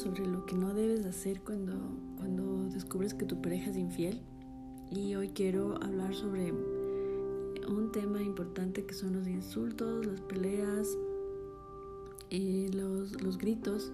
sobre lo que no debes hacer cuando, cuando descubres que tu pareja es infiel. Y hoy quiero hablar sobre un tema importante que son los insultos, las peleas, y los, los gritos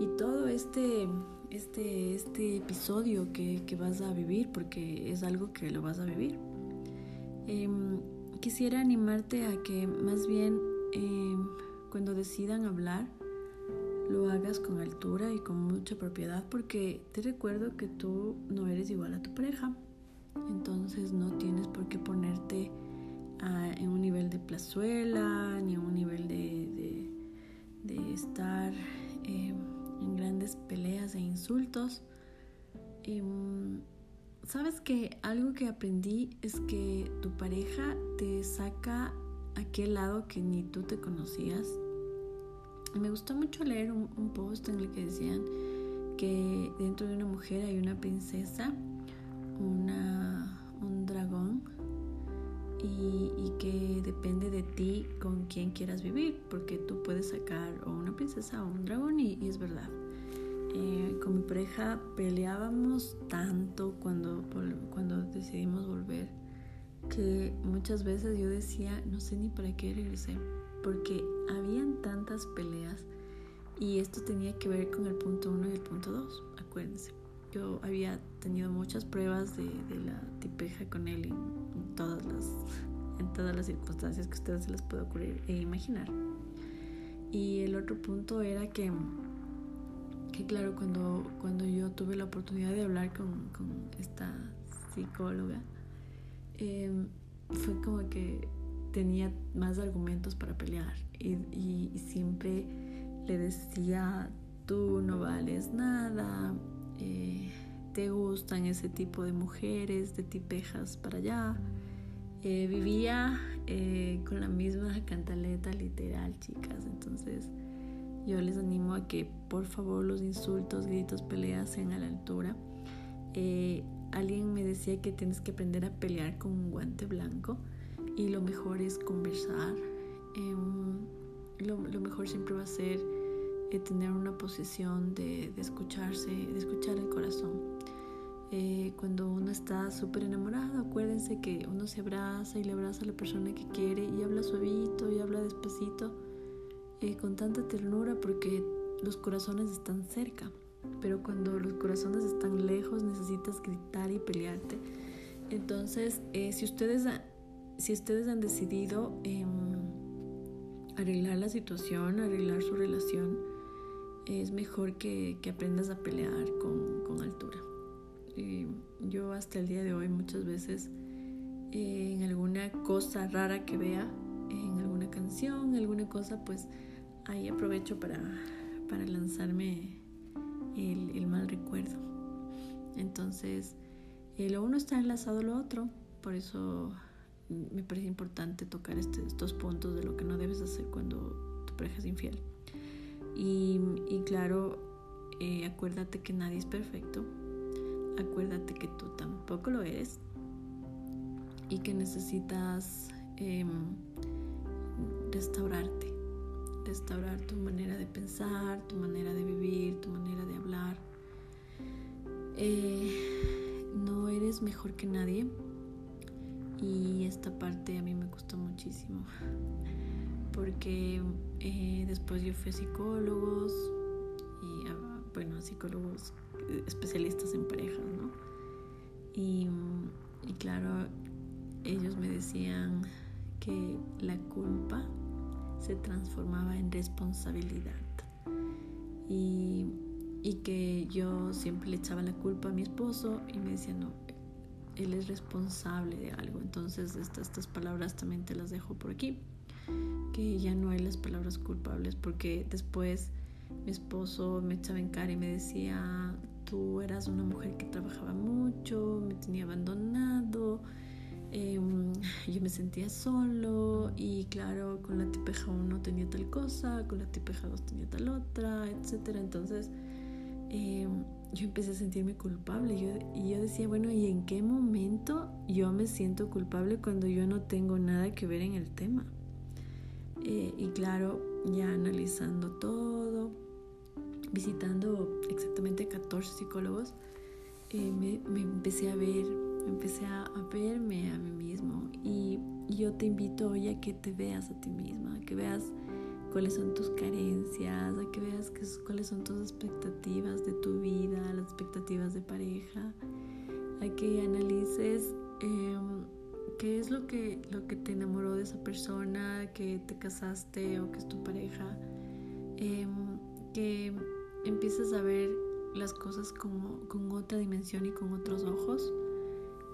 y todo este, este, este episodio que, que, vas a vivir, porque es algo que lo vas a vivir. Em, quisiera animarte a que más bien em, cuando decidan hablar, lo hagas con altura y con mucha propiedad porque te recuerdo que tú no eres igual a tu pareja. Entonces no tienes por qué ponerte en un nivel de plazuela ni en un nivel de, de, estar em, en grandes peleas e insultos. Em, Sabes que algo que aprendí es que tu pareja te saca aquel lado que ni tú te conocías me gustó mucho leer un, post en el que decían que dentro de una mujer hay una princesa, una, un dragón y, que depende de ti con quién quieras vivir, porque tú puedes sacar o una princesa o un dragón y, es verdad. Eh, con mi pareja peleábamos tanto cuando, cuando decidimos volver que muchas veces yo decía, no sé ni para qué regresé porque habían tantas peleas y esto tenía que ver con el punto 1 y el punto 2, acuérdense. Yo había tenido muchas pruebas de, la tipeja con él en, todas las, en todas las circunstancias que ustedes se les puede ocurrir e imaginar. Y el otro punto era que, que claro, cuando, cuando yo tuve la oportunidad de hablar con, con esta psicóloga, em, fue como que tenía más argumentos para pelear y, siempre le decía, tú no vales nada, eh, te gustan ese tipo de mujeres, de tipejas para allá. Eh, vivía eh, con la misma cantaleta literal, chicas. Entonces yo les animo a que por favor los insultos, gritos, peleas sean a la altura. alguien me decía que tienes que aprender a pelear con un guante blanco y lo mejor es conversar. Em, lo, mejor siempre va a ser eh, tener una posición de, escucharse, de escuchar el corazón. Eh, cuando uno está súper enamorado, acuérdense que uno se abraza y le abraza a la persona que quiere y habla suavito y habla despacito, eh, con tanta ternura porque los corazones están cerca. Pero cuando los corazones están lejos necesitas gritar y pelearte. Entonces, si ustedes si ustedes han decidido em, arreglar la situación, arreglar su relación, es mejor que, aprendas a pelear con, altura. yo hasta el día de hoy muchas veces eh, en alguna cosa rara que vea, en alguna canción, alguna cosa, pues ahí aprovecho para, lanzarme el, mal recuerdo. Entonces, eh, lo uno está enlazado a lo otro, por eso me parece importante tocar este, estos puntos de lo que no debes hacer cuando tu pareja es infiel. Y, claro, eh, acuérdate que nadie es perfecto. Acuérdate que tú tampoco lo eres. Y que necesitas em, restaurarte. Restaurar tu manera de pensar, tu manera de vivir, tu manera de hablar. Eh, no eres mejor que nadie y esta parte a mí me gustó muchísimo porque eh, después yo fui a psicólogos y a, bueno, a psicólogos especialistas en parejas, ¿no? Y, y claro, ellos me decían que la culpa se transformaba en responsabilidad y, y que yo siempre le echaba la culpa a mi esposo y me decía, no, él es responsable de algo. Entonces estas, estas palabras también te las dejo por aquí, que ya no hay las palabras culpables, porque después mi esposo me echaba en cara y me decía, tú eras una mujer que trabajaba mucho, me tenía abandonado, em, yo me sentía solo y claro, con la tipeja 1 tenía tal cosa, con la tipeja 2 tenía tal otra, etc. Entonces, eh, yo empecé a sentirme culpable yo, y yo decía, bueno, ¿y en qué momento yo me siento culpable cuando yo no tengo nada que ver en el tema? Eh, y claro, ya analizando todo, visitando exactamente 14 psicólogos, eh, me, empecé a ver, me empecé a, verme a mí mismo y, yo te invito hoy a que te veas a ti misma, a que veas cuáles son tus carencias, a que veas cuáles son tus expectativas de tu vida, las expectativas de pareja, a que analices em, qué es lo que, lo que te enamoró de esa persona, que te casaste o que es tu pareja, em, que empieces a ver las cosas como, con otra dimensión y con otros ojos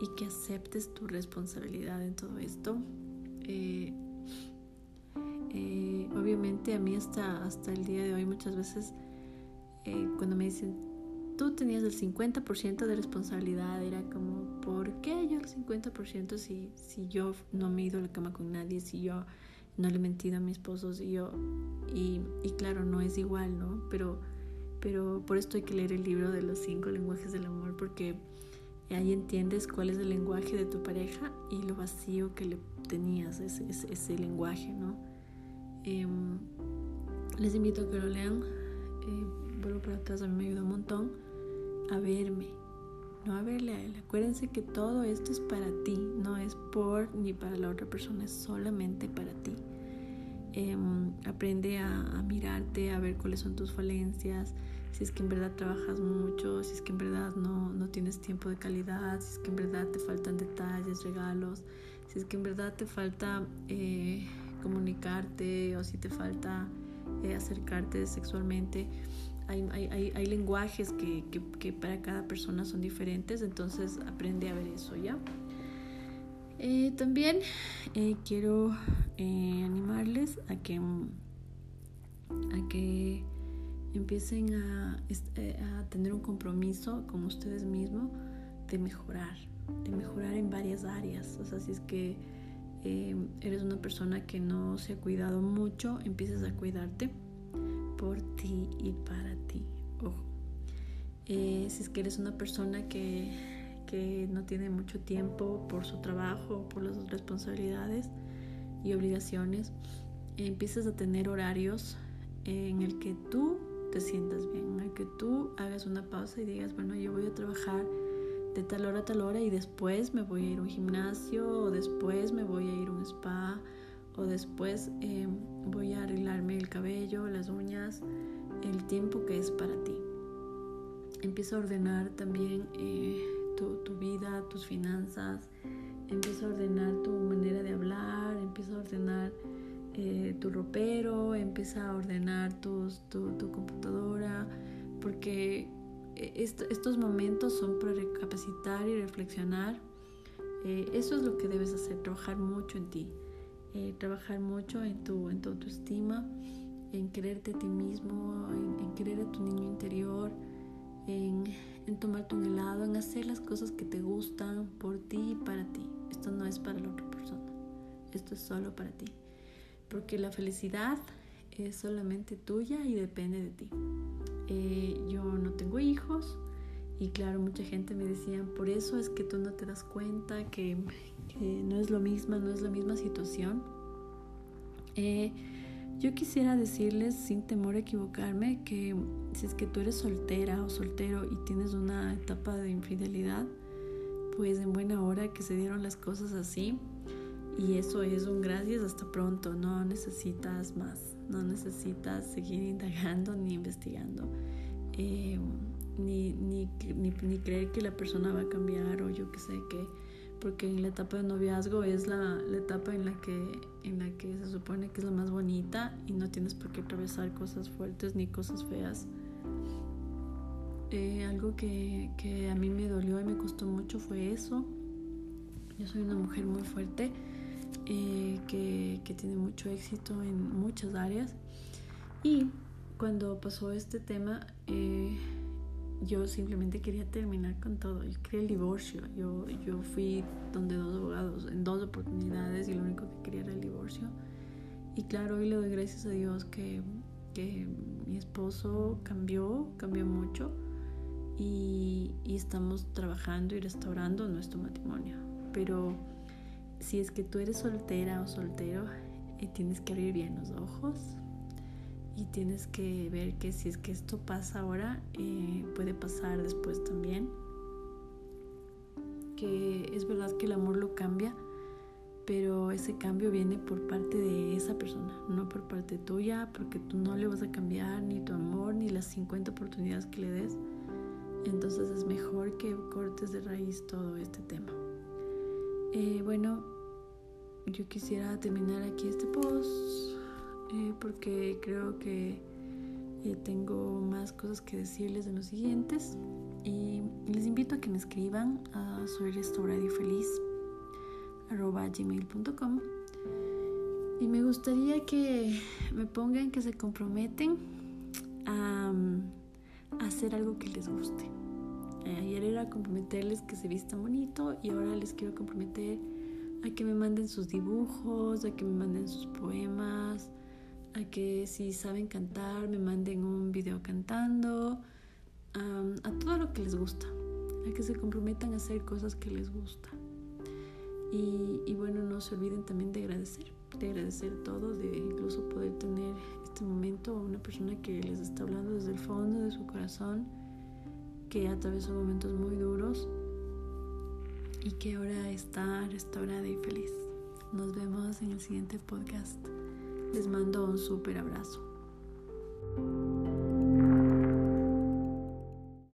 y que aceptes tu responsabilidad en todo esto. Eh, eh, obviamente a mí hasta, hasta el día de hoy muchas veces eh, cuando me dicen, tú tenías el 50% de responsabilidad, era como, ¿por qué yo el 50% si, si yo no me he ido a la cama con nadie, si yo no le he mentido a mi esposo, si yo... Y, y claro, no es igual, ¿no? Pero pero por esto hay que leer el libro de los cinco lenguajes del amor porque ahí entiendes cuál es el lenguaje de tu pareja y lo vacío que le tenías ese, ese, lenguaje, ¿no? Em, les invito a que lo lean. Eh, vuelvo para atrás, a mí me ayuda un montón a verme, no a verle a él. Acuérdense que todo esto es para ti, no es por ni para la otra persona, es solamente para ti. Em, aprende a, mirarte, a ver cuáles son tus falencias, si es que en verdad trabajas mucho, si es que en verdad no, no tienes tiempo de calidad, si es que en verdad te faltan detalles, regalos, si es que en verdad te falta eh, comunicarte o si te falta eh, acercarte sexualmente. Hay, hay, hay, lenguajes que, que, para cada persona son diferentes, entonces aprende a ver eso, ¿ya? Eh, también quiero animarles a que, a que empiecen eh, a, tener un compromiso con ustedes mismos de mejorar, de mejorar en varias áreas. O sea, si es que em, eres una persona que no se ha cuidado mucho, empieces a cuidarte por ti y para ti. Ojo. Eh, si es que eres una persona que, que no tiene mucho tiempo por su trabajo, por las responsabilidades y obligaciones, empiezas a tener horarios en el que tú te sientas bien, ¿no? que tú hagas una pausa y digas, bueno, yo voy a trabajar de tal hora a tal hora y después me voy a ir a un gimnasio o después me voy a ir a un spa o después em, voy a arreglarme el cabello, las uñas, el tiempo que es para ti. Empieza a ordenar también eh, tu, tu, vida, tus finanzas, empieza a ordenar tu manera de hablar, empieza a ordenar eh, tu ropero, empieza a ordenar tus, tu, computadora, porque eh, estos momentos son para recapacitar y reflexionar. Eh, eso es lo que debes hacer, trabajar mucho en ti, trabajar mucho en tu, en tu autoestima, en quererte a ti mismo, en, querer a tu niño interior, en, en tomarte un helado, en hacer las cosas que te gustan por ti y para ti. Esto no es para la otra persona, esto es solo para ti porque la felicidad es solamente tuya y depende de ti. Eh, yo no tengo hijos. Y claro, mucha gente me decía, por eso es que tú no te das cuenta que, no es lo mismo, no es la misma situación. Eh, yo quisiera decirles sin temor a equivocarme que si es que tú eres soltera o soltero y tienes una etapa de infidelidad, pues en buena hora que se dieron las cosas así, y eso es un gracias hasta pronto, no necesitas más, no necesitas seguir indagando ni investigando, eh, ni, ni, ni, creer que la persona va a cambiar o yo que sé qué, porque en la etapa de noviazgo es la, la, etapa en la, que, en la que se supone que es la más bonita y no tienes por qué atravesar cosas fuertes ni cosas feas. Eh, algo que, que a mí me dolió y me costó mucho fue eso. Yo soy una mujer muy fuerte eh, que, que, tiene mucho éxito en muchas áreas. Y cuando pasó este tema, eh, yo simplemente quería terminar con todo. Yo quería el divorcio. Yo, yo fui donde dos abogados en dos oportunidades y lo único que quería era el divorcio. Y claro, hoy le doy gracias a Dios que, que mi esposo cambió, cambió mucho. Y, y estamos trabajando y restaurando nuestro matrimonio. Pero si es que tú eres soltera o soltero, y tienes que abrir bien los ojos y tienes que ver que si es que esto pasa ahora, eh, puede pasar después también. Que es verdad que el amor lo cambia, pero ese cambio viene por parte de esa persona, no por parte tuya, porque tú no le vas a cambiar ni tu amor ni las 50 oportunidades que le des. Entonces es mejor que cortes de raíz todo este tema. Eh, bueno, yo quisiera terminar aquí este post eh, porque creo que eh, tengo más cosas que decirles en los siguientes y les invito a que me escriban a soy feliz gmail.com y me gustaría que me pongan que se comprometen a, hacer algo que les guste. Eh, ayer era comprometerles que se vistan bonito y ahora les quiero comprometer a que me manden sus dibujos, a que me manden sus poemas, a que si saben cantar me manden un video cantando, a todo lo que les gusta, a que se comprometan a hacer cosas que les gusta. Y, bueno, no se olviden también de agradecer, de agradecer todo, de incluso poder tener este momento a una persona que les está hablando desde el fondo de su corazón, que atravesó momentos muy duros y que ahora está restaurada y feliz. Nos vemos en el siguiente podcast. Les mando un súper abrazo.